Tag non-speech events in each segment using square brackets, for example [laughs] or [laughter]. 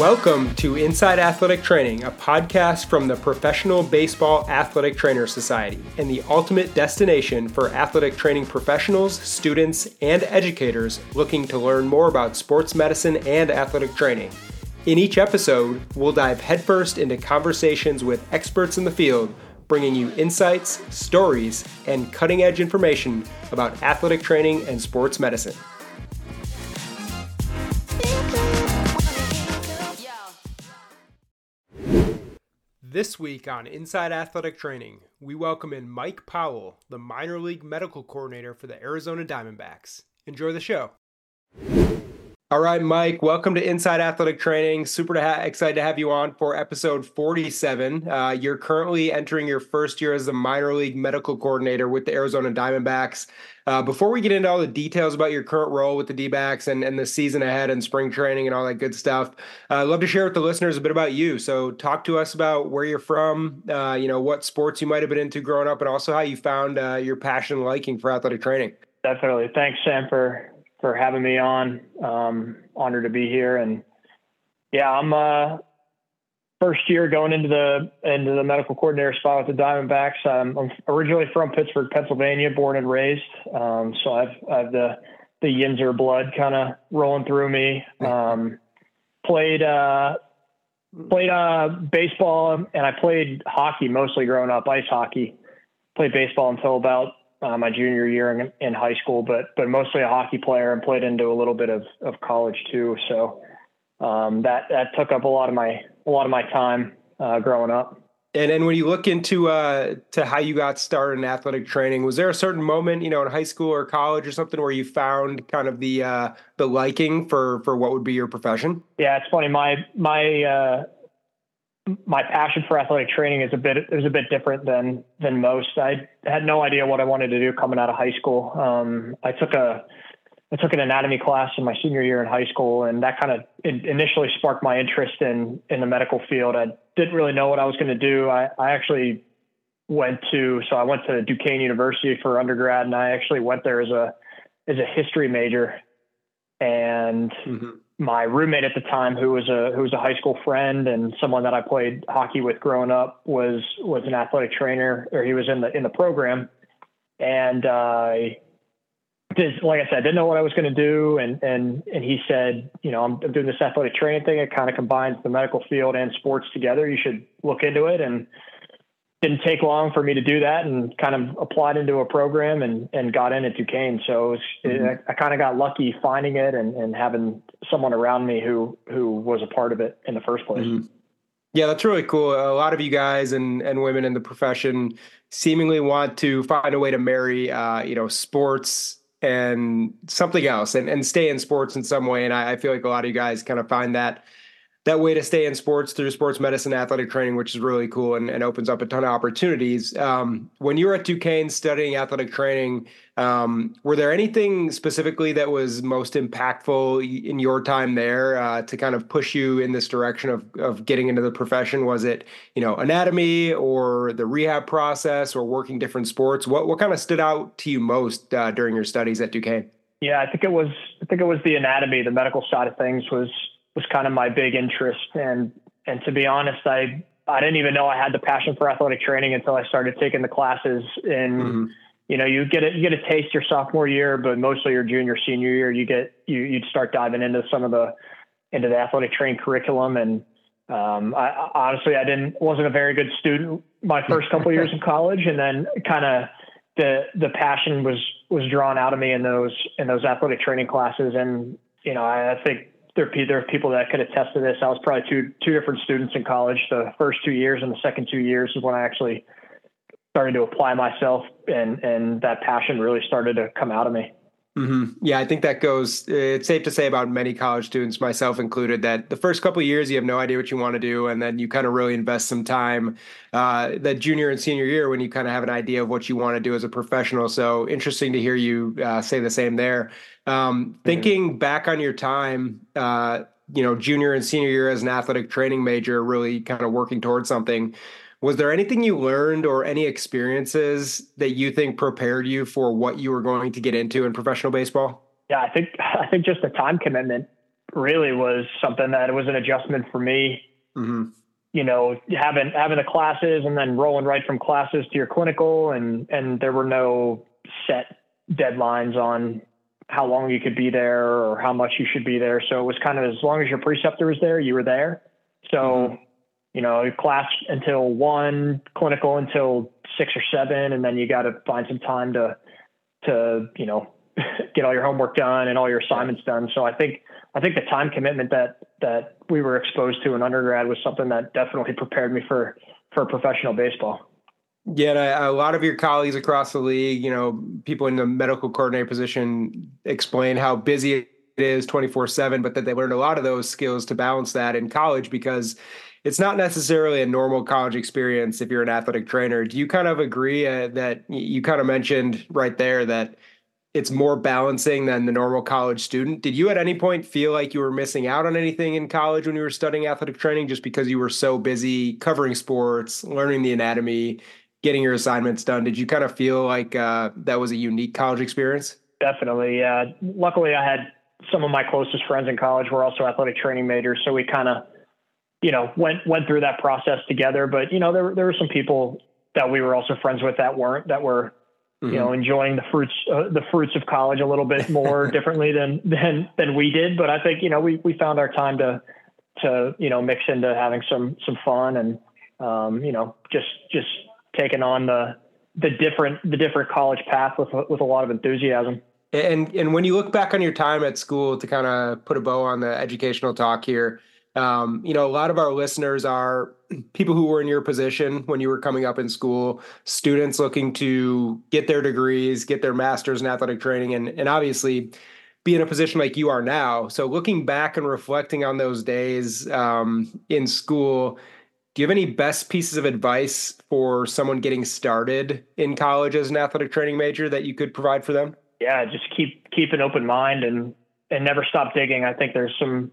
Welcome to Inside Athletic Training, a podcast from the Professional Baseball Athletic Trainer Society and the ultimate destination for athletic training professionals, students, and educators looking to learn more about sports medicine and athletic training. In each episode, we'll dive headfirst into conversations with experts in the field, bringing you insights, stories, and cutting edge information about athletic training and sports medicine. This week on Inside Athletic Training, we welcome in Mike Powell, the minor league medical coordinator for the Arizona Diamondbacks. Enjoy the show. All right, Mike, welcome to Inside Athletic Training. Super to ha- excited to have you on for episode 47. Uh, you're currently entering your first year as the minor league medical coordinator with the Arizona Diamondbacks. Uh, before we get into all the details about your current role with the D backs and, and the season ahead and spring training and all that good stuff, uh, I'd love to share with the listeners a bit about you. So, talk to us about where you're from, uh, you know, what sports you might have been into growing up, and also how you found uh, your passion and liking for athletic training. Definitely. Thanks, Sam, for for having me on. Um, honored to be here, and yeah, I'm uh, first year going into the into the medical coordinator spot with the Diamondbacks. Um, I'm originally from Pittsburgh, Pennsylvania, born and raised. Um, so I've I've the the Yinzer blood kind of rolling through me. Um, played uh, played uh, baseball and I played hockey mostly growing up, ice hockey. Played baseball until about uh, my junior year in, in, high school, but but mostly a hockey player and played into a little bit of, of college too. So um, that that took up a lot of my a lot of my time uh, growing up. And then when you look into uh, to how you got started in athletic training, was there a certain moment, you know, in high school or college or something where you found kind of the uh, the liking for for what would be your profession? Yeah, it's funny. My my uh, my passion for athletic training is a bit is a bit different than than most. I had no idea what I wanted to do coming out of high school. Um, I took a I took an anatomy class in my senior year in high school, and that kind of initially sparked my interest in in the medical field. I didn't really know what I was going to do. I, I actually went to so I went to Duquesne University for undergrad, and I actually went there as a as a history major. And mm-hmm my roommate at the time, who was a who was a high school friend and someone that I played hockey with growing up, was was an athletic trainer, or he was in the in the program, and uh, did, like I said, didn't know what I was going to do, and and and he said, you know, I'm, I'm doing this athletic training thing. It kind of combines the medical field and sports together. You should look into it, and didn't take long for me to do that and kind of applied into a program and, and got in at Duquesne. So it was, mm-hmm. it, I, I kind of got lucky finding it and, and having someone around me who, who was a part of it in the first place. Mm-hmm. Yeah, that's really cool. A lot of you guys and, and women in the profession seemingly want to find a way to marry, uh, you know, sports and something else and, and stay in sports in some way. And I, I feel like a lot of you guys kind of find that that way to stay in sports through sports medicine athletic training which is really cool and, and opens up a ton of opportunities. Um, when you were at duquesne studying athletic training um, were there anything specifically that was most impactful in your time there uh, to kind of push you in this direction of, of getting into the profession? Was it you know anatomy or the rehab process or working different sports? What, what kind of stood out to you most uh, during your studies at duquesne? Yeah i think it was i think it was the anatomy. The medical side of things was was kind of my big interest. And and to be honest, I I didn't even know I had the passion for athletic training until I started taking the classes. And mm-hmm. you know, you get it, you get a taste your sophomore year, but mostly your junior, senior year, you get you you'd start diving into some of the into the athletic training curriculum. And um, I honestly, I didn't wasn't a very good student my first couple years [laughs] in college, and then kind of the the passion was was drawn out of me in those in those athletic training classes. And you know, I, I think there, there are people that could attest to this. I was probably two two different students in college. The first two years and the second two years is when I actually started to apply myself, and and that passion really started to come out of me. Mm-hmm. Yeah, I think that goes. It's safe to say about many college students, myself included, that the first couple years you have no idea what you want to do, and then you kind of really invest some time. Uh, that junior and senior year, when you kind of have an idea of what you want to do as a professional. So interesting to hear you uh, say the same there. Um, mm-hmm. Thinking back on your time, uh, you know, junior and senior year as an athletic training major, really kind of working towards something. Was there anything you learned or any experiences that you think prepared you for what you were going to get into in professional baseball? Yeah, I think [laughs] I think just the time commitment really was something that was an adjustment for me. Mm-hmm. You know, having having the classes and then rolling right from classes to your clinical, and and there were no set deadlines on how long you could be there or how much you should be there. So it was kind of as long as your preceptor was there, you were there. So, mm-hmm. You know, class until one, clinical until six or seven, and then you got to find some time to to you know [laughs] get all your homework done and all your assignments done. So I think I think the time commitment that that we were exposed to in undergrad was something that definitely prepared me for for professional baseball. Yeah, a lot of your colleagues across the league, you know, people in the medical coordinator position explain how busy it is 24 7, but that they learned a lot of those skills to balance that in college because it's not necessarily a normal college experience if you're an athletic trainer. Do you kind of agree uh, that you kind of mentioned right there that it's more balancing than the normal college student. Did you at any point feel like you were missing out on anything in college when you were studying athletic training just because you were so busy covering sports, learning the anatomy, getting your assignments done? Did you kind of feel like uh, that was a unique college experience? Definitely. Yeah. Luckily, I had some of my closest friends in college were also athletic training majors, so we kind of, you know, went went through that process together. But you know, there there were some people that we were also friends with that weren't that were mm-hmm. you know, mm-hmm. enjoying the fruits uh, the fruits of college a little bit [laughs] more differently than than than we did. But I think you know we we found our time to to you know mix into having some some fun and um, you know just just taking on the the different the different college path with with a lot of enthusiasm. And and when you look back on your time at school to kind of put a bow on the educational talk here, um, you know, a lot of our listeners are [clears throat] people who were in your position when you were coming up in school, students looking to get their degrees, get their masters in athletic training, and and obviously be in a position like you are now. So looking back and reflecting on those days um, in school, do you have any best pieces of advice for someone getting started in college as an athletic training major that you could provide for them? Yeah, just keep keep an open mind and and never stop digging. I think there's some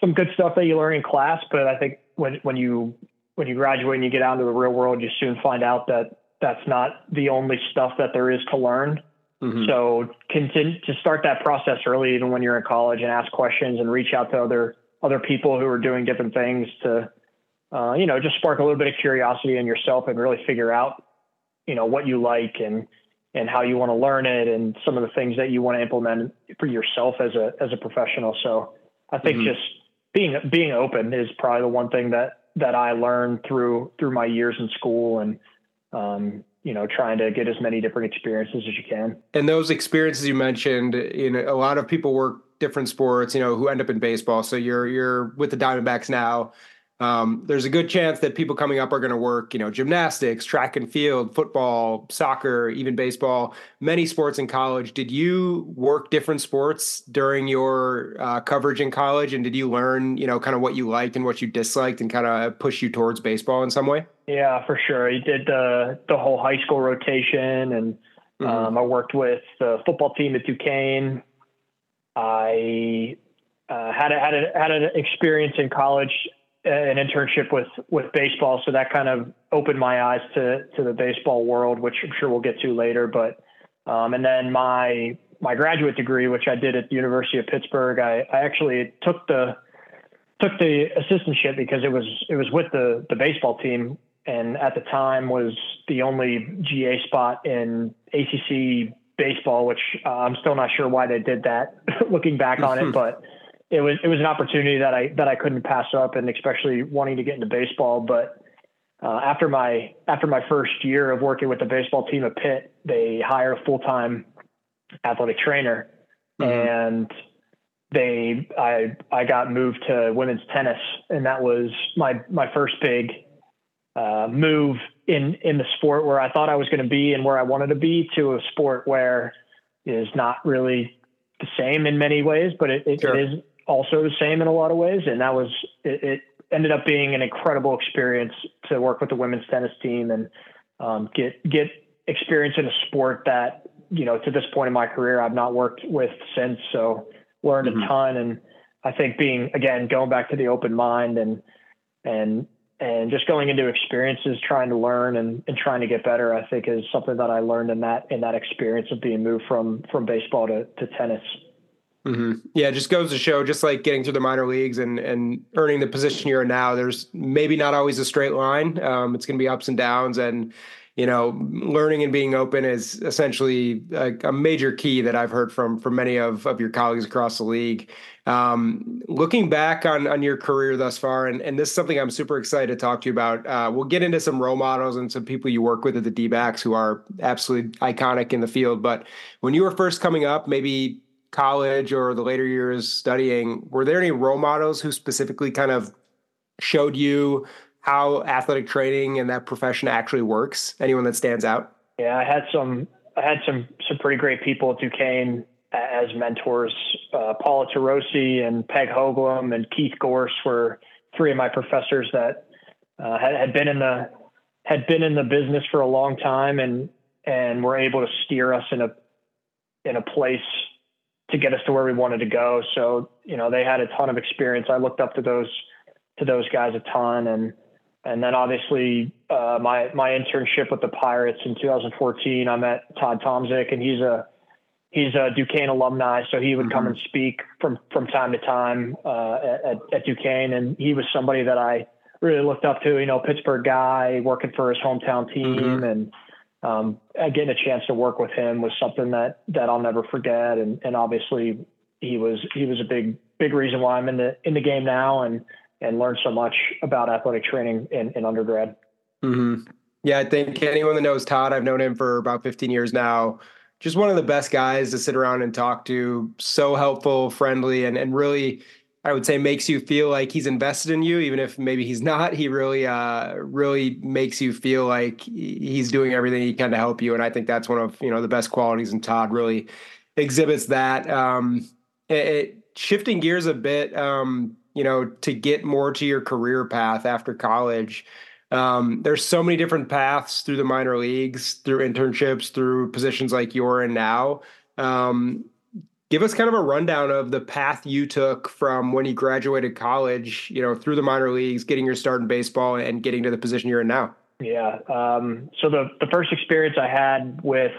some good stuff that you learn in class, but I think when when you when you graduate and you get out into the real world, you soon find out that that's not the only stuff that there is to learn. Mm-hmm. So continue to start that process early, even when you're in college, and ask questions and reach out to other other people who are doing different things to, uh, you know, just spark a little bit of curiosity in yourself and really figure out, you know, what you like and and how you want to learn it and some of the things that you want to implement for yourself as a as a professional. So I think mm-hmm. just being being open is probably the one thing that that I learned through through my years in school and um, you know trying to get as many different experiences as you can. And those experiences you mentioned, you know, a lot of people work different sports, you know, who end up in baseball. So you're you're with the Diamondbacks now um, there's a good chance that people coming up are going to work, you know, gymnastics, track and field, football, soccer, even baseball, many sports in college. Did you work different sports during your uh, coverage in college? And did you learn, you know, kind of what you liked and what you disliked and kind of push you towards baseball in some way? Yeah, for sure. I did the, the whole high school rotation and mm-hmm. um, I worked with the football team at Duquesne. I uh, had a, had a, had an experience in college an internship with with baseball, so that kind of opened my eyes to to the baseball world, which I'm sure we'll get to later. But um, and then my my graduate degree, which I did at the University of Pittsburgh, I, I actually took the took the assistantship because it was it was with the the baseball team, and at the time was the only GA spot in ACC baseball, which uh, I'm still not sure why they did that. [laughs] looking back on it, but it was it was an opportunity that I that I couldn't pass up, and especially wanting to get into baseball. But uh, after my after my first year of working with the baseball team at Pitt, they hired a full time athletic trainer, mm-hmm. and they I I got moved to women's tennis, and that was my my first big uh, move in in the sport where I thought I was going to be and where I wanted to be to a sport where is not really the same in many ways, but it, it, sure. it is also the same in a lot of ways. And that was, it, it ended up being an incredible experience to work with the women's tennis team and um, get, get experience in a sport that, you know, to this point in my career, I've not worked with since. So learned mm-hmm. a ton. And I think being, again, going back to the open mind and, and, and just going into experiences, trying to learn and, and trying to get better, I think is something that I learned in that, in that experience of being moved from, from baseball to, to tennis. Mm-hmm. Yeah, it just goes to show, just like getting through the minor leagues and and earning the position you're in now. There's maybe not always a straight line. Um, it's going to be ups and downs, and you know, learning and being open is essentially a, a, major key that I've heard from from many of of your colleagues across the league. Um, looking back on on your career thus far, and and this is something I'm super excited to talk to you about. Uh, we'll get into some role models and some people you work with at the D-backs who are absolutely iconic in the field. But when you were first coming up, maybe college or the later years studying, were there any role models who specifically kind of showed you how athletic training and that profession actually works? Anyone that stands out? Yeah, I had some. I had some some pretty great people at Duquesne as mentors. Uh, Paula Taurasi and Peg Hoagland and Keith Gorse were three of my professors that uh, had, had been in the had been in the business for a long time and and were able to steer us in a in a place to get us to where we wanted to go. So, you know, they had a ton of experience. I looked up to those to those guys a ton and and then obviously uh, my my internship with the Pirates in 2014, I met Todd Tomczyk and he's a he's a Duquesne alumni, so he would mm-hmm. come and speak from from time to time uh, at, at Duquesne, and he was somebody that I really looked up to. You know, Pittsburgh guy working for his hometown team, mm-hmm. and um, getting a chance to work with him was something that that I'll never forget. And and obviously he was he was a big big reason why I'm in the in the game now and and learned so much about athletic training in, in undergrad. Mm-hmm. Yeah, I think anyone that knows Todd, I've known him for about 15 years now. Just one of the best guys to sit around and talk to. So helpful, friendly, and and really I would say makes you feel like he's invested in you, even if maybe he's not. He really, uh, really makes you feel like he's doing everything he can to help you. And I think that's one of you know the best qualities. And Todd really exhibits that. Um, it, it, shifting gears a bit, um, you know, to get more to your career path after college. Um, there's so many different paths through the minor leagues, through internships, through positions like you're in now. Um, give us kind of a rundown of the path you took from when you graduated college, you know, through the minor leagues, getting your start in baseball and getting to the position you're in now. Yeah. Um, so the, the first experience I had with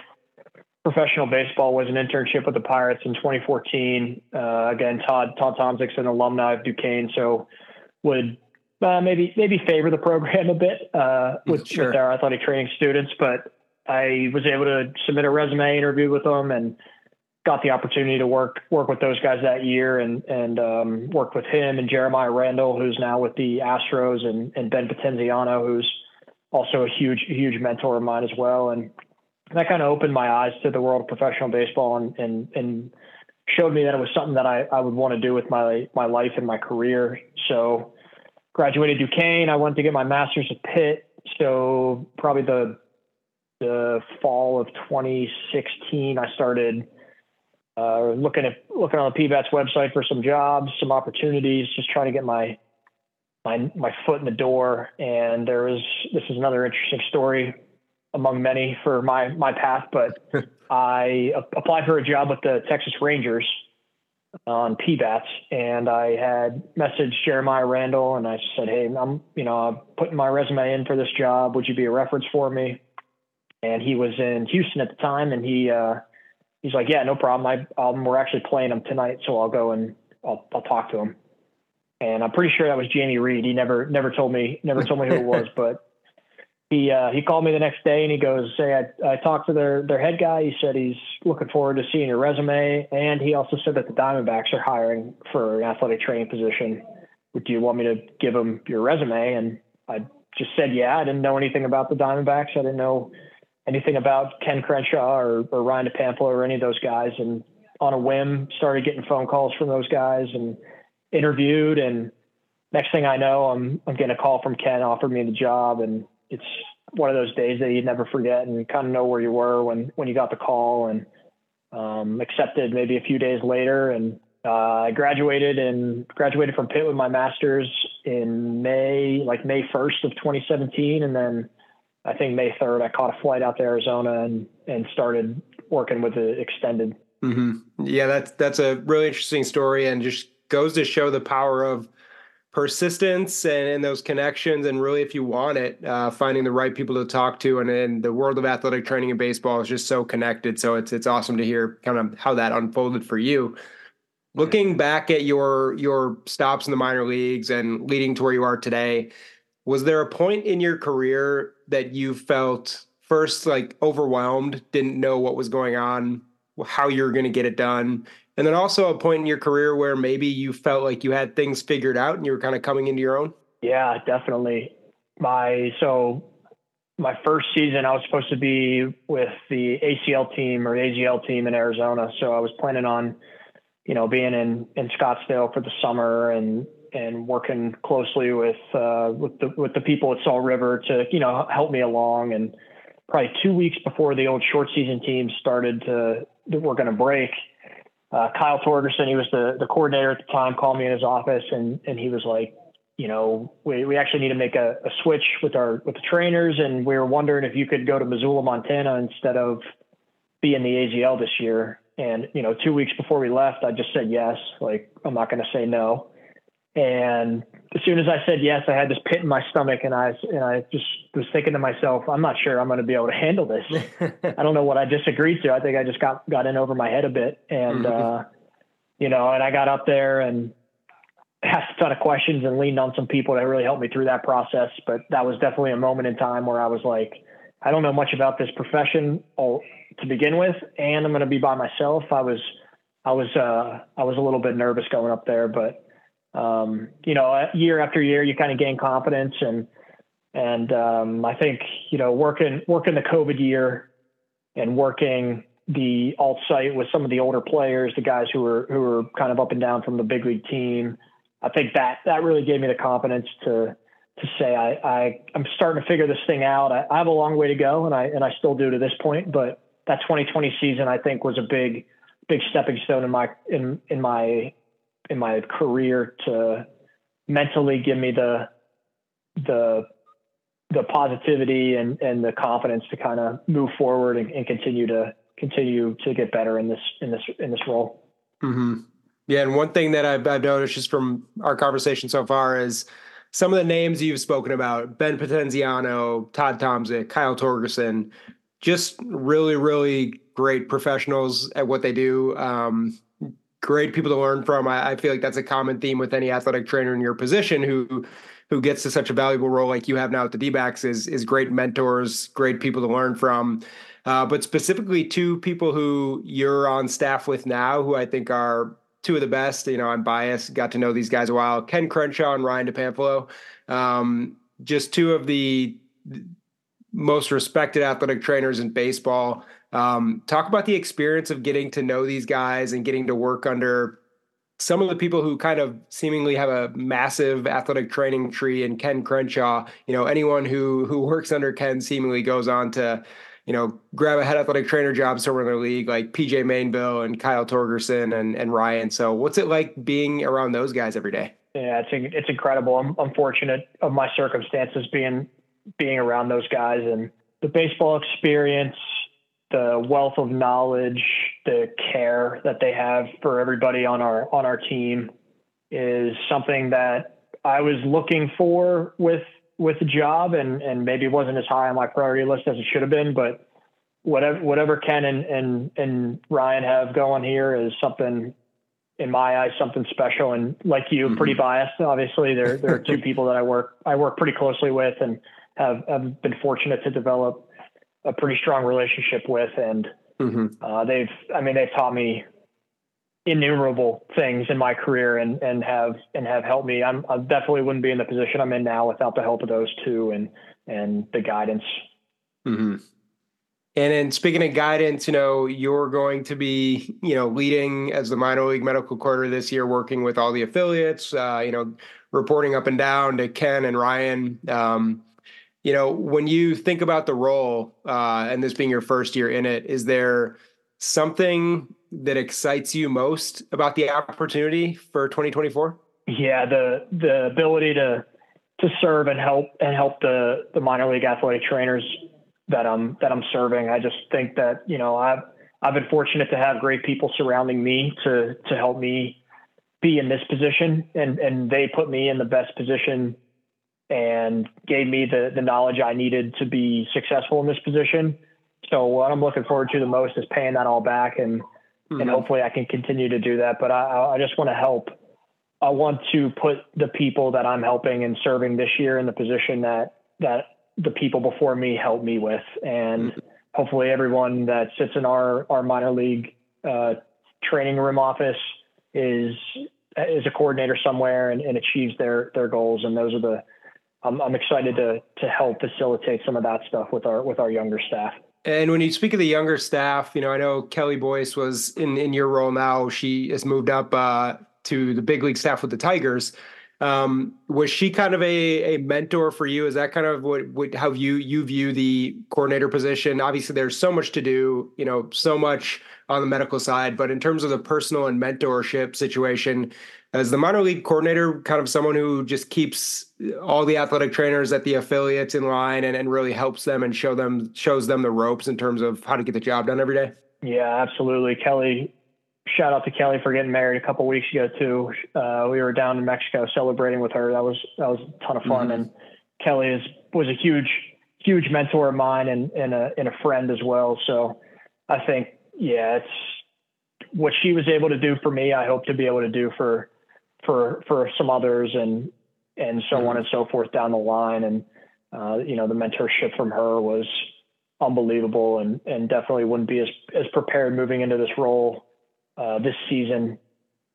professional baseball was an internship with the Pirates in 2014. Uh, again, Todd, Todd Tomczyk's an alumni of Duquesne. So would uh, maybe, maybe favor the program a bit uh, with, sure. with our athletic training students, but I was able to submit a resume interview with them and got the opportunity to work work with those guys that year and and um, worked with him and Jeremiah Randall, who's now with the Astros, and and Ben Potenziano, who's also a huge huge mentor of mine as well. And that kind of opened my eyes to the world of professional baseball and and and showed me that it was something that I, I would want to do with my my life and my career. So graduated Duquesne. I went to get my master's at Pitt. So probably the the fall of 2016, I started uh, looking at looking on the PBATS website for some jobs, some opportunities, just trying to get my my my foot in the door. And there was this is another interesting story among many for my my path, but [laughs] I applied for a job with the Texas Rangers on PBATS, and I had messaged Jeremiah Randall, and I said, "Hey, I'm you know I'm putting my resume in for this job. Would you be a reference for me?" And he was in Houston at the time, and he uh, he's like, yeah, no problem. I, um, we're actually playing him tonight, so I'll go and I'll, I'll talk to him. And I'm pretty sure that was Jamie Reed. He never, never told me, never told me who it was, [laughs] but he, uh, he called me the next day and he goes, say, I, I talked to their, their head guy. He said, he's looking forward to seeing your resume. And he also said that the Diamondbacks are hiring for an athletic training position. Do you want me to give him your resume? And I just said, yeah, I didn't know anything about the Diamondbacks. I didn't know anything about Ken Crenshaw or, or Ryan DiPanfilo or any of those guys. And on a whim, started getting phone calls from those guys and interviewed. And next thing I know, I'm I'm getting a call from Ken, offered me the job, and it's one of those days that you never forget and kind of know where you were when when you got the call and um, accepted maybe a few days later and uh, I graduated and graduated from Pitt with my master's in May, like May 1st of 2017. And then I think May 3rd, I caught a flight out to Arizona and, and started working with the extended. Mm-hmm. Yeah, that's, that's a really interesting story and just goes to show the power of persistence and, and those connections. And really, if you want it, uh, finding the right people to talk to and, and the world of athletic training and baseball is just so connected. So it's, it's awesome to hear kind of how that unfolded for you. Looking back at your your stops in the minor leagues and leading to where you are today, was there a point in your career that you felt first like overwhelmed, didn't know what was going on, how you were going to get it done, and then also a point in your career where maybe you felt like you had things figured out and you were kind of coming into your own? Yeah, definitely. My so my first season, I was supposed to be with the ACL team or AGL team in Arizona. So I was planning on, you know, being in in Scottsdale for the summer and and working closely with uh, with the with the people at Salt River to you know help me along. And probably two weeks before the old short season team started to we're going to break, uh, Kyle Torgerson, he was the the coordinator at the time, called me in his office and and he was like, you know, we, we actually need to make a, a switch with our with the trainers, and we were wondering if you could go to Missoula, Montana, instead of being the AGL this year. And you know, two weeks before we left, I just said yes. Like I'm not going to say no. And as soon as I said yes, I had this pit in my stomach, and I and I just was thinking to myself, I'm not sure I'm going to be able to handle this. [laughs] I don't know what I disagreed to. I think I just got got in over my head a bit, and mm-hmm. uh, you know, and I got up there and asked a ton of questions and leaned on some people that really helped me through that process. But that was definitely a moment in time where I was like, I don't know much about this profession to begin with, and I'm going to be by myself. I was, I was, uh, I was a little bit nervous going up there, but um, you know, year after year, you kind of gain confidence, and and um, I think you know, working working the COVID year and working the alt site with some of the older players, the guys who were who were kind of up and down from the big league team. I think that that really gave me the confidence to to say I, I I'm starting to figure this thing out. I, I have a long way to go, and I and I still do to this point. But that 2020 season, I think, was a big big stepping stone in my in in my in my career to mentally give me the the the positivity and and the confidence to kind of move forward and, and continue to continue to get better in this in this in this role. Mm-hmm. Yeah, and one thing that I've, I've noticed just from our conversation so far is some of the names you've spoken about: Ben Potenziano, Todd Tomczyk, Kyle Torgerson, just really, really great professionals at what they do. Um, great people to learn from. I, I, feel like that's a common theme with any athletic trainer in your position who who gets to such a valuable role like you have now at the D-backs is is great mentors, great people to learn from. Uh, but specifically, two people who you're on staff with now, who I think are two of the best. You know, I'm biased. Got to know these guys a while. Ken Crenshaw and Ryan DiPanfilo. Um, just two of the most respected athletic trainers in baseball. Um, talk about the experience of getting to know these guys and getting to work under some of the people who kind of seemingly have a massive athletic training tree and Ken Crenshaw, you know, anyone who who works under Ken seemingly goes on to you know, grab a head athletic trainer job somewhere in the league like PJ Mainville and Kyle Torgerson and, and Ryan. So what's it like being around those guys every day? Yeah, it's it's incredible. I'm, I'm fortunate of my circumstances being being around those guys and the baseball experience, the wealth of knowledge, the care that they have for everybody on our on our team is something that I was looking for with with the job and and maybe wasn't as high on my priority list as it should have been, but whatever whatever Ken and and and Ryan have going here is something in my eyes something special and like you mm-hmm. pretty biased obviously there there are two [laughs] people that I work I work pretty closely with and have, have been fortunate to develop a pretty strong relationship with and mm-hmm. uh, they've I mean they've taught me innumerable things in my career and and have and have helped me. I'm I definitely wouldn't be in the position I'm in now without the help of those two and and the guidance. Mm-hmm. And then speaking of guidance, you know, you're going to be, you know, leading as the minor league medical coordinator this year, working with all the affiliates, uh, you know, reporting up and down to Ken and Ryan. Um, you know, when you think about the role uh, and this being your first year in it, is there something that excites you most about the opportunity for 2024? Yeah, the the ability to to serve and help and help the the minor league athletic trainers that I'm that I'm serving. I just think that you know I've I've been fortunate to have great people surrounding me to to help me be in this position, and and they put me in the best position and gave me the the knowledge I needed to be successful in this position. So what I'm looking forward to the most is paying that all back and mm-hmm. and hopefully I can continue to do that. But I, I just want to help. I want to put the people that I'm helping and serving this year in the position that that the people before me helped me with, and mm-hmm. hopefully everyone that sits in our our minor league uh, training room office is is a coordinator somewhere and, and achieves their their goals. And those are the I'm, I'm excited to to help facilitate some of that stuff with our with our younger staff. And when you speak of the younger staff, you know, I know Kelly Boyce was in in your role now. She has moved up uh, to the big league staff with the Tigers. Um, was she kind of a, a mentor for you? Is that kind of what, what how you you view the coordinator position? Obviously, there's so much to do, you know, so much on the medical side, but in terms of the personal and mentorship situation, as the minor league coordinator, kind of someone who just keeps all the athletic trainers at the affiliates in line and, and really helps them and show them shows them the ropes in terms of how to get the job done every day? Yeah, absolutely. Kelly, shout out to Kelly for getting married a couple weeks ago too. Uh, we were down in Mexico celebrating with her. That was that was a ton of fun. Mm-hmm. And Kelly is was a huge huge mentor of mine and and a and a friend as well. So I think yeah, it's what she was able to do for me. I hope to be able to do for for for some others and and so mm-hmm. on and so forth down the line. And uh, you know, the mentorship from her was unbelievable, and and definitely wouldn't be as as prepared moving into this role uh, this season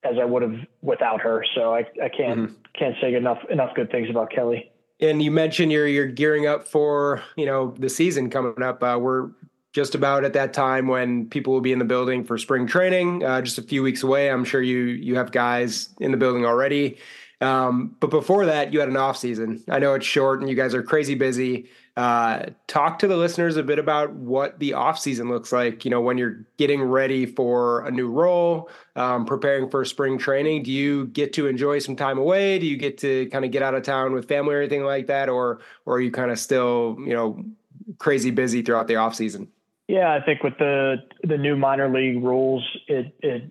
as I would have without her. So I I can't mm-hmm. can't say enough enough good things about Kelly. And you mentioned you're you're gearing up for you know the season coming up. Uh, we're just about at that time when people will be in the building for spring training. Uh, just a few weeks away. I'm sure you you have guys in the building already. Um, but before that, you had an off season. I know it's short and you guys are crazy busy. Uh, talk to the listeners a bit about what the off season looks like. You know, when you're getting ready for a new role, um, preparing for spring training. Do you get to enjoy some time away? Do you get to kind of get out of town with family or anything like that, or or are you kind of still you know crazy busy throughout the off season? Yeah, I think with the the new minor league rules, it it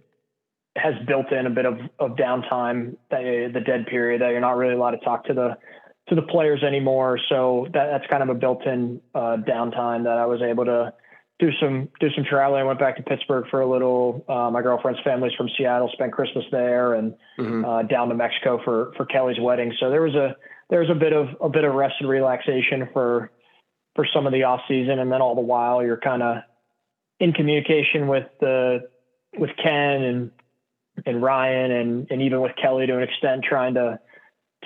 has built in a bit of, of downtime, the, the dead period that you're not really allowed to talk to the to the players anymore. So that, that's kind of a built-in uh, downtime that I was able to do some do some traveling. I went back to Pittsburgh for a little. Uh, my girlfriend's family's from Seattle, spent Christmas there, and mm-hmm. uh, down to Mexico for for Kelly's wedding. So there was a there was a bit of a bit of rest and relaxation for for some of the off season, and then all the while you're kind of in communication with the with Ken and and Ryan and and even with Kelly to an extent, trying to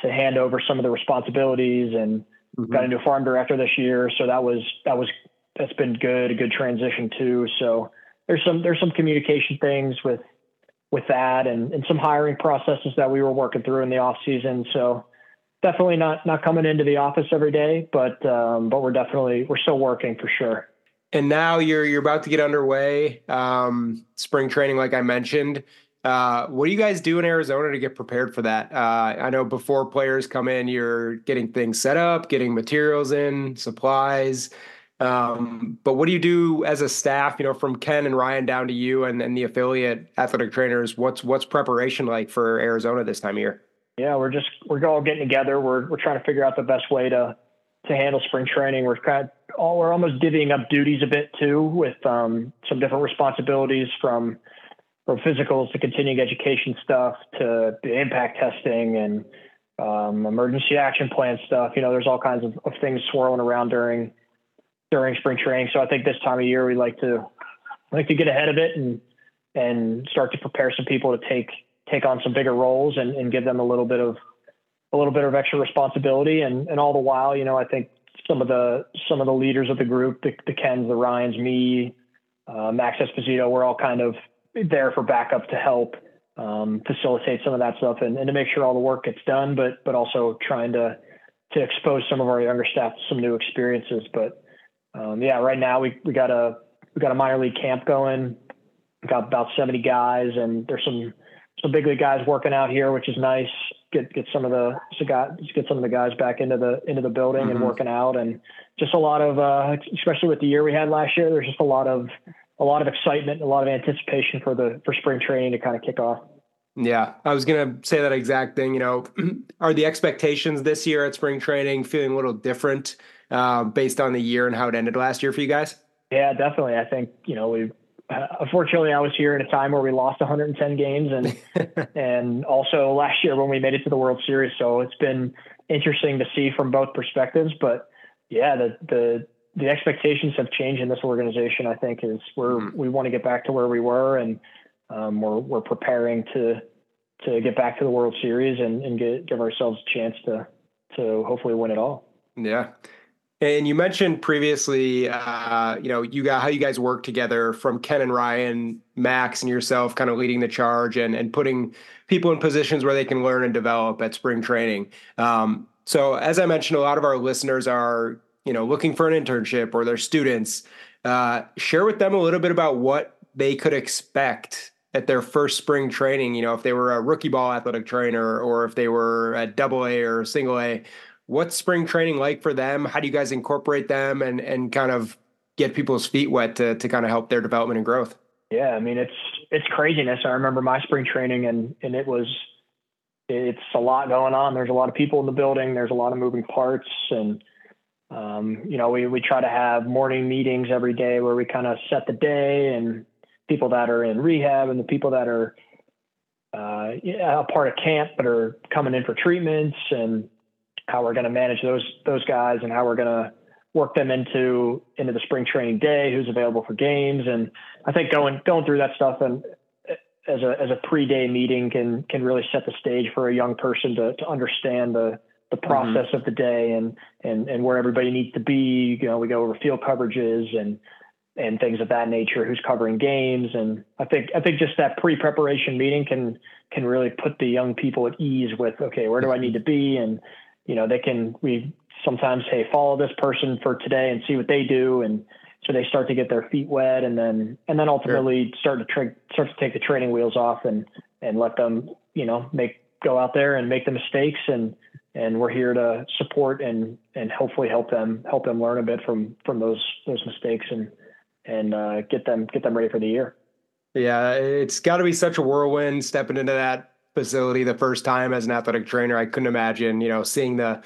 to hand over some of the responsibilities and mm-hmm. got a new farm director this year, so that was that was that's been good, a good transition too. So there's some there's some communication things with with that and, and some hiring processes that we were working through in the off season. So definitely not not coming into the office every day, but um, but we're definitely we're still working for sure. And now you're you're about to get underway. Um, spring training, like I mentioned. Uh, what do you guys do in Arizona to get prepared for that? Uh, I know before players come in, you're getting things set up, getting materials in, supplies. Um, but what do you do as a staff? You know, from Ken and Ryan down to you and, and the affiliate athletic trainers. What's what's preparation like for Arizona this time of year? Yeah, we're just we're all getting together. We're we're trying to figure out the best way to to handle spring training. We're kind of all we're almost divvying up duties a bit too, with um, some different responsibilities from from physicals to continuing education stuff to impact testing and um, emergency action plan stuff. You know, there's all kinds of, of things swirling around during during spring training. So I think this time of year we like to like to get ahead of it and and start to prepare some people to take take on some bigger roles and, and give them a little bit of a little bit of extra responsibility and, and all the while, you know, I think some of the some of the leaders of the group, the, the Kens, the Ryans, me, uh, Max Esposito, we're all kind of there for backup to help um, facilitate some of that stuff and, and to make sure all the work gets done, but but also trying to to expose some of our younger staff to some new experiences. But um, yeah, right now we we got a we got a minor league camp going. We got about 70 guys, and there's some some big league guys working out here, which is nice. Get get some of the so got, get some of the guys back into the into the building mm-hmm. and working out, and just a lot of uh, especially with the year we had last year. There's just a lot of a lot of excitement, a lot of anticipation for the for spring training to kind of kick off. Yeah, I was gonna say that exact thing. You know, [clears throat] are the expectations this year at spring training feeling a little different uh, based on the year and how it ended last year for you guys? Yeah, definitely. I think you know we uh, unfortunately, I was here at a time where we lost 110 games, and [laughs] and also last year when we made it to the World Series. So it's been interesting to see from both perspectives. But yeah, the the the expectations have changed in this organization. I think is we're mm-hmm. we want to get back to where we were, and um, we're we're preparing to to get back to the World Series and, and get, give ourselves a chance to to hopefully win it all. Yeah. And you mentioned previously, uh, you know, you got how you guys work together from Ken and Ryan, Max, and yourself, kind of leading the charge and and putting people in positions where they can learn and develop at spring training. Um, so, as I mentioned, a lot of our listeners are, you know, looking for an internship or they're students. Uh, share with them a little bit about what they could expect at their first spring training. You know, if they were a rookie ball athletic trainer or if they were a double A or single A what's spring training like for them? How do you guys incorporate them and and kind of get people's feet wet to to kind of help their development and growth? Yeah, I mean it's it's craziness. I remember my spring training and and it was it's a lot going on. There's a lot of people in the building. There's a lot of moving parts and um, you know, we, we try to have morning meetings every day where we kind of set the day and people that are in rehab and the people that are uh, a part of camp but are coming in for treatments and how we're going to manage those those guys and how we're going to work them into into the spring training day, who's available for games, and I think going going through that stuff and as a as a pre-day meeting can can really set the stage for a young person to to understand the the mm-hmm. process mm-hmm. of the day and and and where everybody needs to be. You know, we go over field coverages and and things of that nature. Who's covering games, and I think I think just that pre-preparation meeting can can really put the young people at ease with okay, where do I need to be and you know, they can, we sometimes, hey, follow this person for today and see what they do. And so they start to get their feet wet and then, and then ultimately sure. start to tra- start to take the training wheels off and, and let them, you know, make, go out there and make the mistakes and, and we're here to support and, and hopefully help them, help them learn a bit from, from those, those mistakes and, and uh, get them, get them ready for the year. Yeah, it's got to be such a whirlwind stepping into that facility the first time as an athletic trainer. I couldn't imagine, you know, seeing the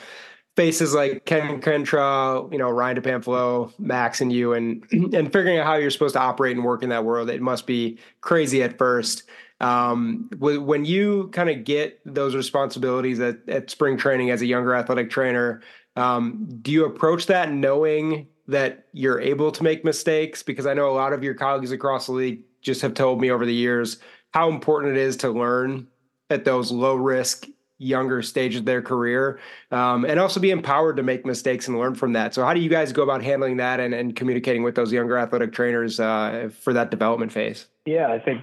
faces like Ken Crenshaw, you know, Ryan DiPanfilo, Max and you and [clears throat] and figuring out how you're supposed to operate and work in that world. It must be crazy at first. Um, when you kind of get those responsibilities at, at spring training as a younger athletic trainer, um, do you approach that knowing that you're able to make mistakes? Because I know a lot of your colleagues across the league just have told me over the years how important it is to learn at those low risk younger stages of their career um, and also be empowered to make mistakes and learn from that so how do you guys go about handling that and, and communicating with those younger athletic trainers uh, for that development phase yeah i think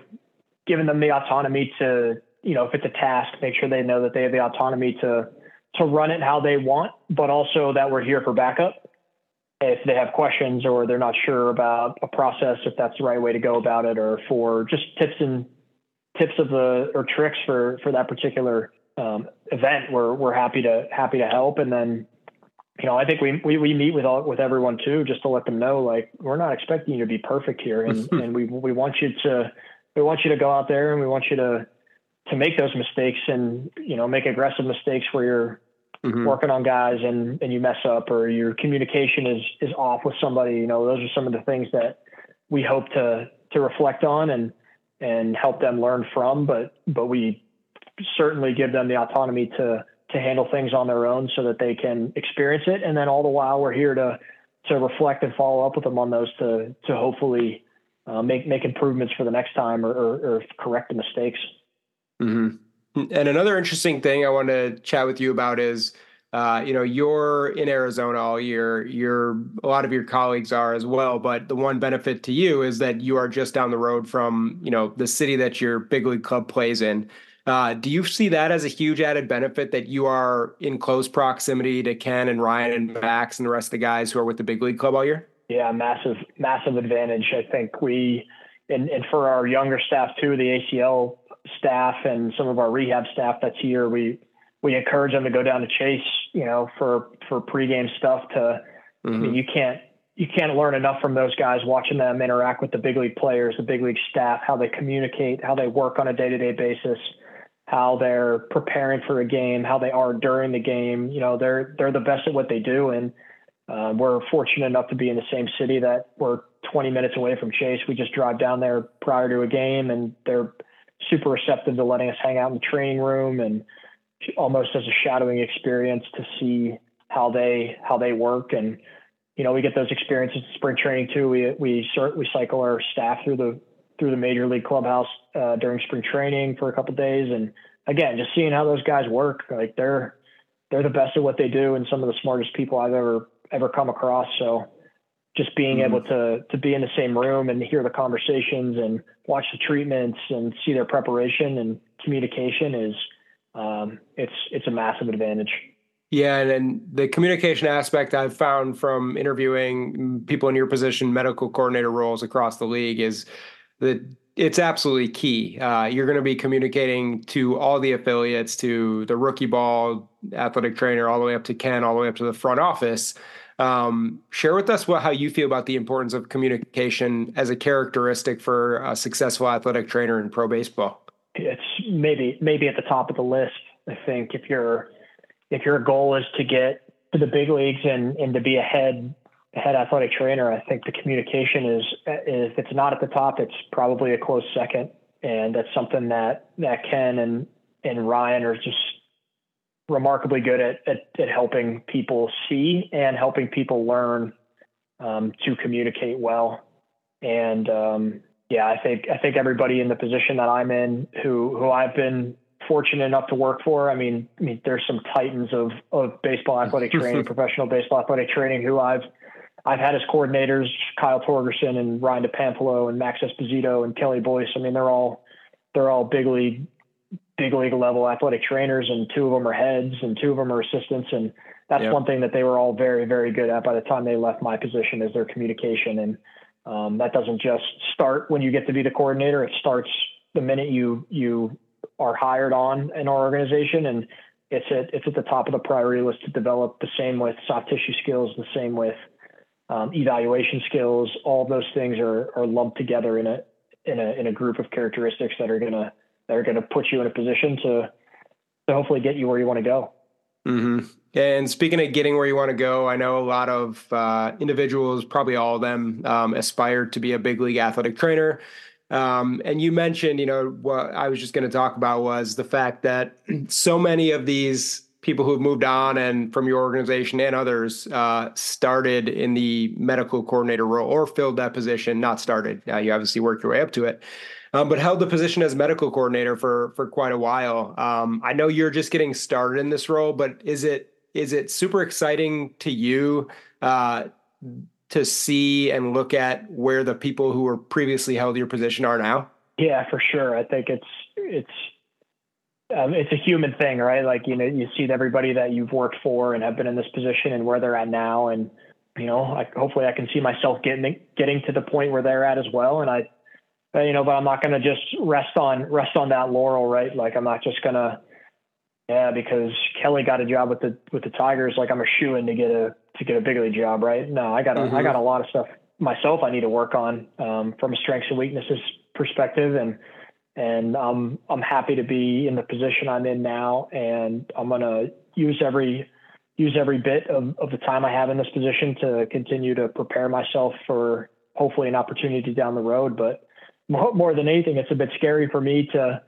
giving them the autonomy to you know if it's a task make sure they know that they have the autonomy to to run it how they want but also that we're here for backup. If they have questions or they're not sure about a process if that's the right way to go about it or for just tips and tips of the or tricks for for that particular um, event, we're we're happy to happy to help. And then, you know, I think we we, we meet with all with everyone too, just to let them know like we're not expecting you to be perfect here, and and we we want you to we want you to go out there and we want you to to make those mistakes and you know make aggressive mistakes where you're mm-hmm. working on guys and and you mess up or your communication is is off with somebody. You know, those are some of the things that we hope to to reflect on and and help them learn from, but but we certainly give them the autonomy to to handle things on their own so that they can experience it. And then all the while we're here to to reflect and follow up with them on those to to hopefully uh, make make improvements for the next time or, or, or correct the mistakes. Mm-hmm. And another interesting thing I want to chat with you about is uh, you know, you're in Arizona all year. You're a lot of your colleagues are as well. But the one benefit to you is that you are just down the road from you know the city that your big league club plays in. Uh, do you see that as a huge added benefit that you are in close proximity to Ken and Ryan and Max and the rest of the guys who are with the big league club all year? Yeah, massive, massive advantage. I think we, and, and for our younger staff too, the ACL staff and some of our rehab staff that's here, we we encourage them to go down to Chase, you know, for for pregame stuff. To mm-hmm. I mean, mm-hmm. you can't you can't learn enough from those guys watching them interact with the big league players, the big league staff, how they communicate, how they work on a day to day basis, how they're preparing for a game, how they are during the game. You know, they're they're the best at what they do, and uh, we're fortunate enough to be in the same city that we're 20 minutes away from Chase. We just drive down there prior to a game, and they're super receptive to letting us hang out in the training room and almost as a shadowing experience to see how they how they work. And you know we get those experiences in spring training too. We we we cycle our staff through the through the major league clubhouse uh, during spring training for a couple days. And again just seeing how those guys work like they're they're the best at what they do and some of the smartest people I've ever ever come across so just being mm-hmm. able to to be in the same room and hear the conversations and watch the treatments and see their preparation and communication is um, it's it's a massive advantage. Yeah, and, and the communication aspect I've found from interviewing people in your position, medical coordinator roles across the league, is that it's absolutely key. Uh, you're going to be communicating to all the affiliates, to the rookie ball athletic trainer, all the way up to Ken, all the way up to the front office. Um, share with us what how you feel about the importance of communication as a characteristic for a successful athletic trainer in pro baseball. It's maybe maybe at the top of the list. I think if your if your goal is to get to the big leagues and and to be a head head athletic trainer, I think the communication is if it's not at the top, it's probably a close second, and that's something that that Ken and and Ryan are just remarkably good at, at, at helping people see and helping people learn um, to communicate well. And um, yeah, I think I think everybody in the position that I'm in, who who I've been fortunate enough to work for. I mean, I mean, there's some titans of of baseball [laughs] athletic training, professional baseball athletic training, who I've I've had as coordinators, Kyle Torgerson and Ryan DiPanfilo and Max Esposito and Kelly Boyce. I mean, they're all they're all big league big league level athletic trainers, and two of them are heads, and two of them are assistants, and that's yep. one thing that they were all very, very good at by the time they left my position is their communication, and um, that doesn't just start when you get to be the coordinator. It starts the minute you you are hired on in our organization, and it's at it's at the top of the priority list to develop. The same with soft tissue skills, the same with um, evaluation skills. All those things are are lumped together in a in a in a group of characteristics that are going to that are going to put you in a position to to hopefully get you where you want to go. Mm-hmm. And speaking of getting where you want to go, I know a lot of uh, individuals, probably all of them, um, aspire to be a big league athletic trainer. Um, and you mentioned, you know, what I was just going to talk about was the fact that [clears throat] so many of these people who have moved on and from your organization and others uh, started in the medical coordinator role or filled that position, not started. Uh, you obviously worked your way up to it um, but held the position as medical coordinator for for quite a while. Um, I know you're just getting started in this role, but is it is it super exciting to you uh, to see and look at where the people who were previously held your position are now? Yeah, for sure. I think it's it's um, it's a human thing, right? Like you know, you see everybody that you've worked for and have been in this position and where they're at now, and you know, I, hopefully I can see myself getting getting to the point where they're at as well. And I uh, you know, but I'm not going to just rest on rest on that laurel, right? Like I'm not just going to, yeah, because Kelly got a job with the with the Tigers. Like I'm a shoe in to get a to get a big league job, right? No, I got a, mm-hmm. I got a lot of stuff myself I need to work on um, from a strengths and weaknesses perspective, and and I'm I'm happy to be in the position I'm in now, and I'm going to use every use every bit of, of the time I have in this position to continue to prepare myself for hopefully an opportunity down the road, but more, than anything, it's a bit scary for me to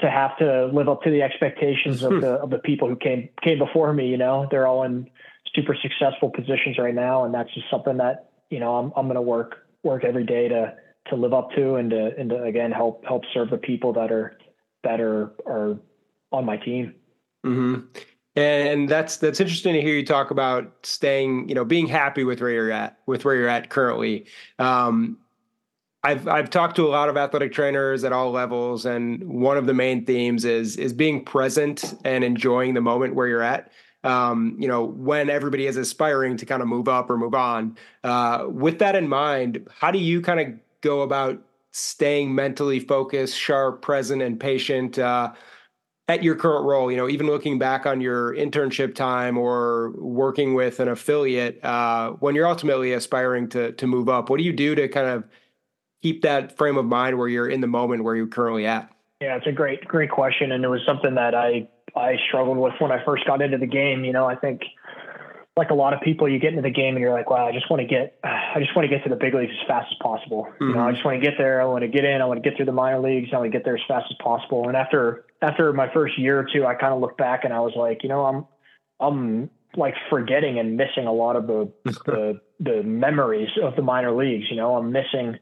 to have to live up to the expectations of [laughs] the of the people who came came before me. You know, they're all in super successful positions right now, and that's just something that you know I'm I'm going to work work every day to to live up to and to and to again help help serve the people that are that are are on my team. Mm-hmm. And that's that's interesting to hear you talk about staying, you know, being happy with where you're at, with where you're at currently. Um, I've I've talked to a lot of athletic trainers at all levels, and one of the main themes is is being present and enjoying the moment where you're at. Um, you know, when everybody is aspiring to kind of move up or move on. Uh, with that in mind, how do you kind of go about staying mentally focused, sharp, present, and patient uh, at your current role? You know, even looking back on your internship time or working with an affiliate, uh, when you're ultimately aspiring to to move up, what do you do to kind of keep that frame of mind where you're in the moment where you're currently at? Yeah, it's a great, great question. And it was something that I, I struggled with when I first got into the game. You know, I think like a lot of people, you get into the game and you're like, wow, I just want to get, [sighs] I just want to get to the big leagues as fast as possible. Mm-hmm. You know, I mm-hmm. just want to get there. I want to get in. I want to get through the minor leagues. I want to get there as fast as possible. And after after my first year or two, I kind of looked back and I was like, you know, I'm I'm like forgetting and missing a lot of the [laughs] the the memories of the minor leagues. You know, I'm missing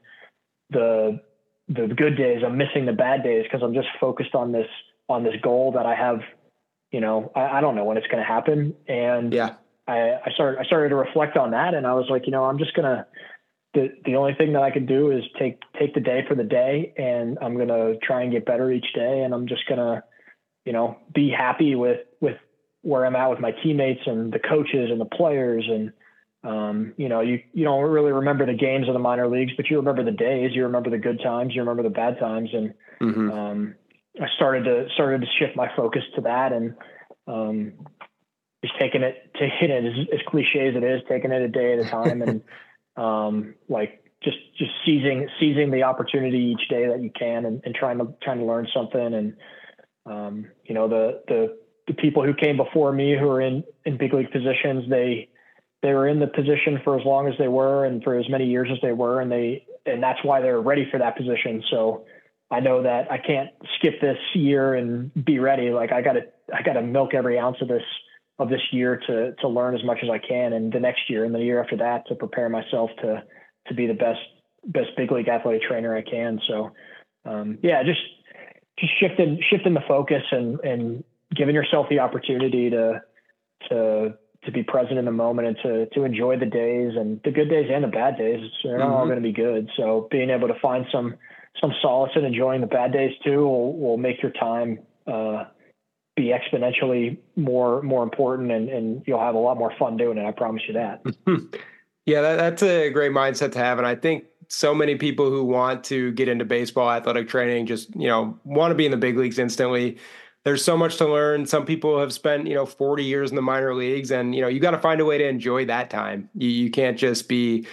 the the good days. I'm missing the bad days because I'm just focused on this on this goal that I have. You know, I, I don't know when it's going to happen, and yeah, I, I started I started to reflect on that, and I was like, you know, I'm just gonna. The, the only thing that I can do is take take the day for the day, and I'm gonna try and get better each day, and I'm just gonna, you know, be happy with with where I'm at with my teammates and the coaches and the players and um, you know, you you don't really remember the games of the minor leagues, but you remember the days, you remember the good times, you remember the bad times, and mm-hmm. um, I started to started to shift my focus to that, and um, just taking it taking it as, as cliche as it is, taking it a day at a time, and [laughs] um, like just just seizing seizing the opportunity each day that you can, and, and trying to trying to learn something, and um, you know the the the people who came before me who are in in big league positions, they they were in the position for as long as they were and for as many years as they were, and they and that's why they're ready for that position. So I know that I can't skip this year and be ready. Like I got to I got to milk every ounce of this of this year to to learn as much as I can, and the next year and the year after that to prepare myself to to be the best best big league athletic trainer I can. So um, yeah, just just shifting shifting the focus and and giving yourself the opportunity to to to be present in the moment and to to enjoy the days and the good days and the bad days. They're not mm-hmm. all going to be good. So being able to find some some solace in enjoying the bad days too will will make your time uh, be exponentially more more important and, and you'll have a lot more fun doing it. I promise you that. yeah, that, that's a great mindset to have, and I think so many people who want to get into baseball athletic training just you know want to be in the big leagues instantly there's so much to learn. Some people have spent, you know, 40 years in the minor leagues and, you know, you got to find a way to enjoy that time. You, you can't just be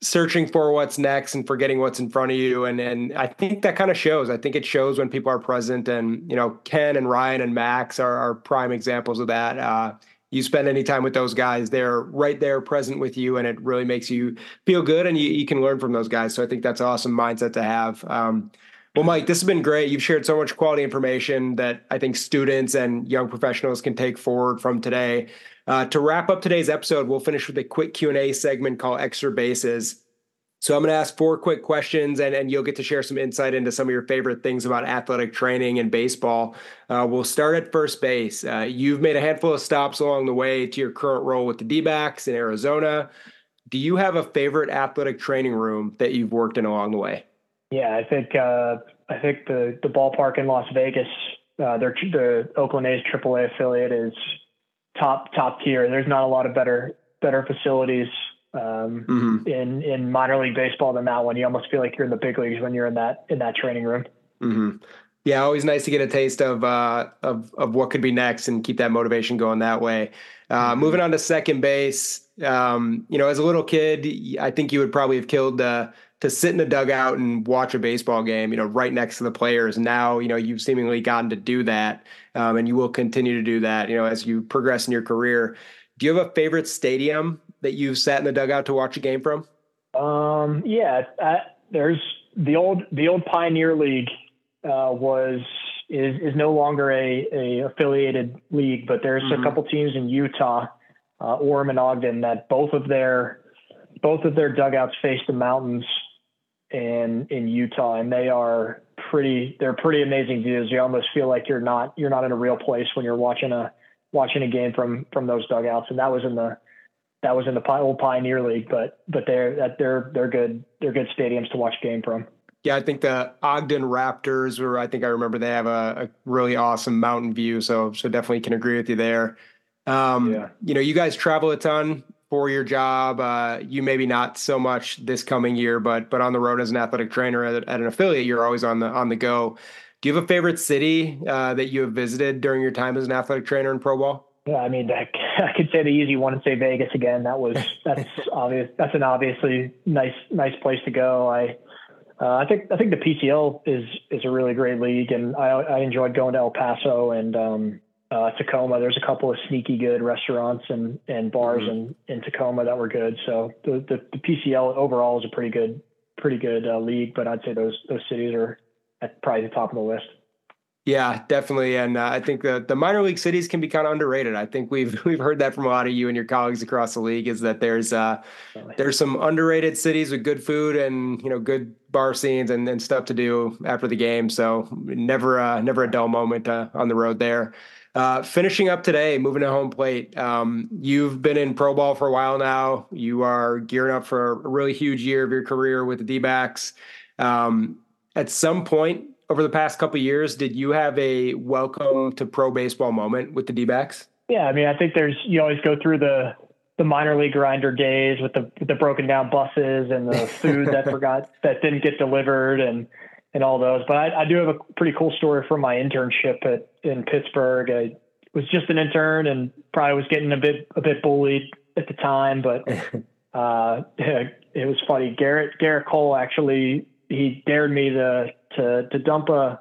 searching for what's next and forgetting what's in front of you. And, and I think that kind of shows, I think it shows when people are present and, you know, Ken and Ryan and Max are, are prime examples of that. Uh, you spend any time with those guys, they're right there present with you, and it really makes you feel good and you, you can learn from those guys. So I think that's an awesome mindset to have. Um, well, Mike, this has been great. You've shared so much quality information that I think students and young professionals can take forward from today. Uh, to wrap up today's episode, we'll finish with a quick Q and A segment called Extra Bases. So I'm going to ask four quick questions, and, and you'll get to share some insight into some of your favorite things about athletic training and baseball. Uh, we'll start at first base. Uh, you've made a handful of stops along the way to your current role with the D-backs in Arizona. Do you have a favorite athletic training room that you've worked in along the way? Yeah, I think uh, I think the the ballpark in Las Vegas, uh, their the Oakland A's AAA affiliate is top top tier. There's not a lot of better better facilities um, mm-hmm. in in minor league baseball than that one. You almost feel like you're in the big leagues when you're in that in that training room. Mm-hmm. Yeah, always nice to get a taste of uh, of of what could be next and keep that motivation going that way. Uh, mm-hmm. Moving on to second base, um, you know, as a little kid, I think you would probably have killed uh, to sit in the dugout and watch a baseball game, you know, right next to the players. Now, you know, you've seemingly gotten to do that, um, and you will continue to do that, you know, as you progress in your career. Do you have a favorite stadium that you've sat in the dugout to watch a game from? Um, yeah, I, there's the old the old Pioneer League uh, was is is no longer a, a affiliated league, but there's mm-hmm. a couple teams in Utah, uh, Orem and Ogden, that both of their both of their dugouts face the mountains in in Utah, and they are pretty. They're pretty amazing views. You almost feel like you're not you're not in a real place when you're watching a watching a game from from those dugouts. And that was in the that was in the old Pioneer League, but but they're they're they're good they're good stadiums to watch game from. Yeah, I think the Ogden Raptors, where I think I remember they have a, a, really awesome mountain view. So so definitely can agree with you there. Um, yeah. You know, you guys travel a ton for your job. Uh, you maybe not so much this coming year, but but on the road as an athletic trainer at, at an affiliate, you're always on the on the go. Do you have a favorite city uh, that you have visited during your time as an athletic trainer in pro ball? Yeah, I mean, I, [laughs] I could say the easy one and say Vegas again. That was that's [laughs] obvious. That's an obviously nice nice place to go. I uh, I think I think the PCL is is a really great league, and I I enjoyed going to El Paso and um, uh, Tacoma. There's a couple of sneaky good restaurants and, and bars mm-hmm. in, in Tacoma that were good. So the, the, the PCL overall is a pretty good, pretty good uh, league, but I'd say those, those cities are at probably the top of the list. Yeah, definitely, and uh, I think the the minor league cities can be kind of underrated. I think we've [laughs] we've heard that from a lot of you and your colleagues across the league is that there's uh, there's some underrated cities with good food and you know good bar scenes and, and stuff to do after the game. So never uh, never a dull moment uh, on the road there. Uh, finishing up today, moving to home plate. Um, you've been in pro ball for a while now. You are gearing up for a really huge year of your career with the D backs. Um, at some point, over the past couple years, did you have a welcome to pro baseball moment with the D-backs? Yeah, I mean, I think there's you always go through the the minor league grinder days with the the broken down buses and the food that [laughs] forgot that didn't get delivered and and all those. But I, I do have a pretty cool story from my internship at in Pittsburgh. I was just an intern and probably was getting a bit a bit bullied at the time, but [laughs] uh, [laughs] it was funny. Gerrit Gerrit Cole actually he dared me to to to dump a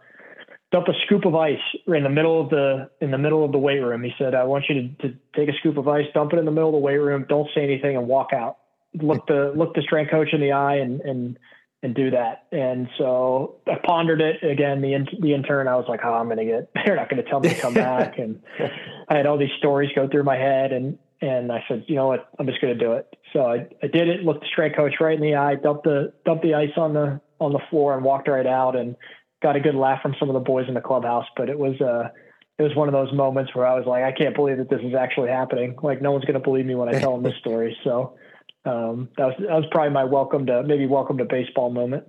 dump a scoop of ice in the middle of the in the middle of the weight room. He said, "I want you to, to take a scoop of ice, dump it in the middle of the weight room, don't say anything, and walk out. Look the look the strength coach in the eye and and and do that." And so I pondered it again. The the intern, I was like, "Oh, I'm gonna get. [laughs] They're not gonna tell me to come back." And [laughs] I had all these stories go through my head, and and I said, "You know what? I'm just gonna do it." So I, I did it. Looked the strength coach right in the eye, dumped the dumped the ice on the on the floor and walked right out and got a good laugh from some of the boys in the clubhouse. But it was uh it was one of those moments where I was like, I can't believe that this is actually happening. Like no one's going to believe me when I tell them this story. So um, that was that was probably my welcome to maybe welcome to baseball moment.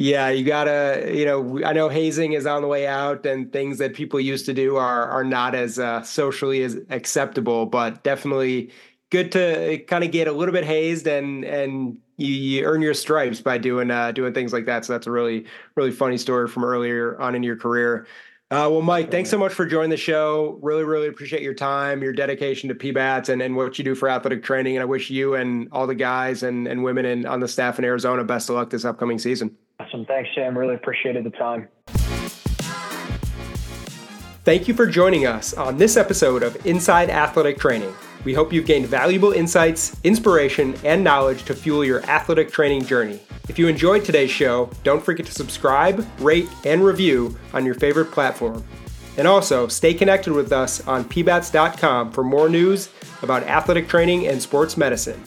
Yeah, you gotta, you know, I know hazing is on the way out, and things that people used to do are are not as uh, socially as acceptable, but definitely good to kind of get a little bit hazed and and you, you earn your stripes by doing uh, doing things like that. So that's a really really funny story from earlier on in your career. Uh, well, Mike, thanks so much for joining the show. Really, really appreciate your time, your dedication to PBATS, and, and what you do for athletic training. And I wish you and all the guys and, and women in, on the staff in Arizona best of luck this upcoming season. Awesome. Thanks, Sam. Really appreciated the time. Thank you for joining us on this episode of Inside Athletic Training. We hope you've gained valuable insights, inspiration, and knowledge to fuel your athletic training journey. If you enjoyed today's show, don't forget to subscribe, rate, and review on your favorite platform. And also, stay connected with us on pbats.com for more news about athletic training and sports medicine.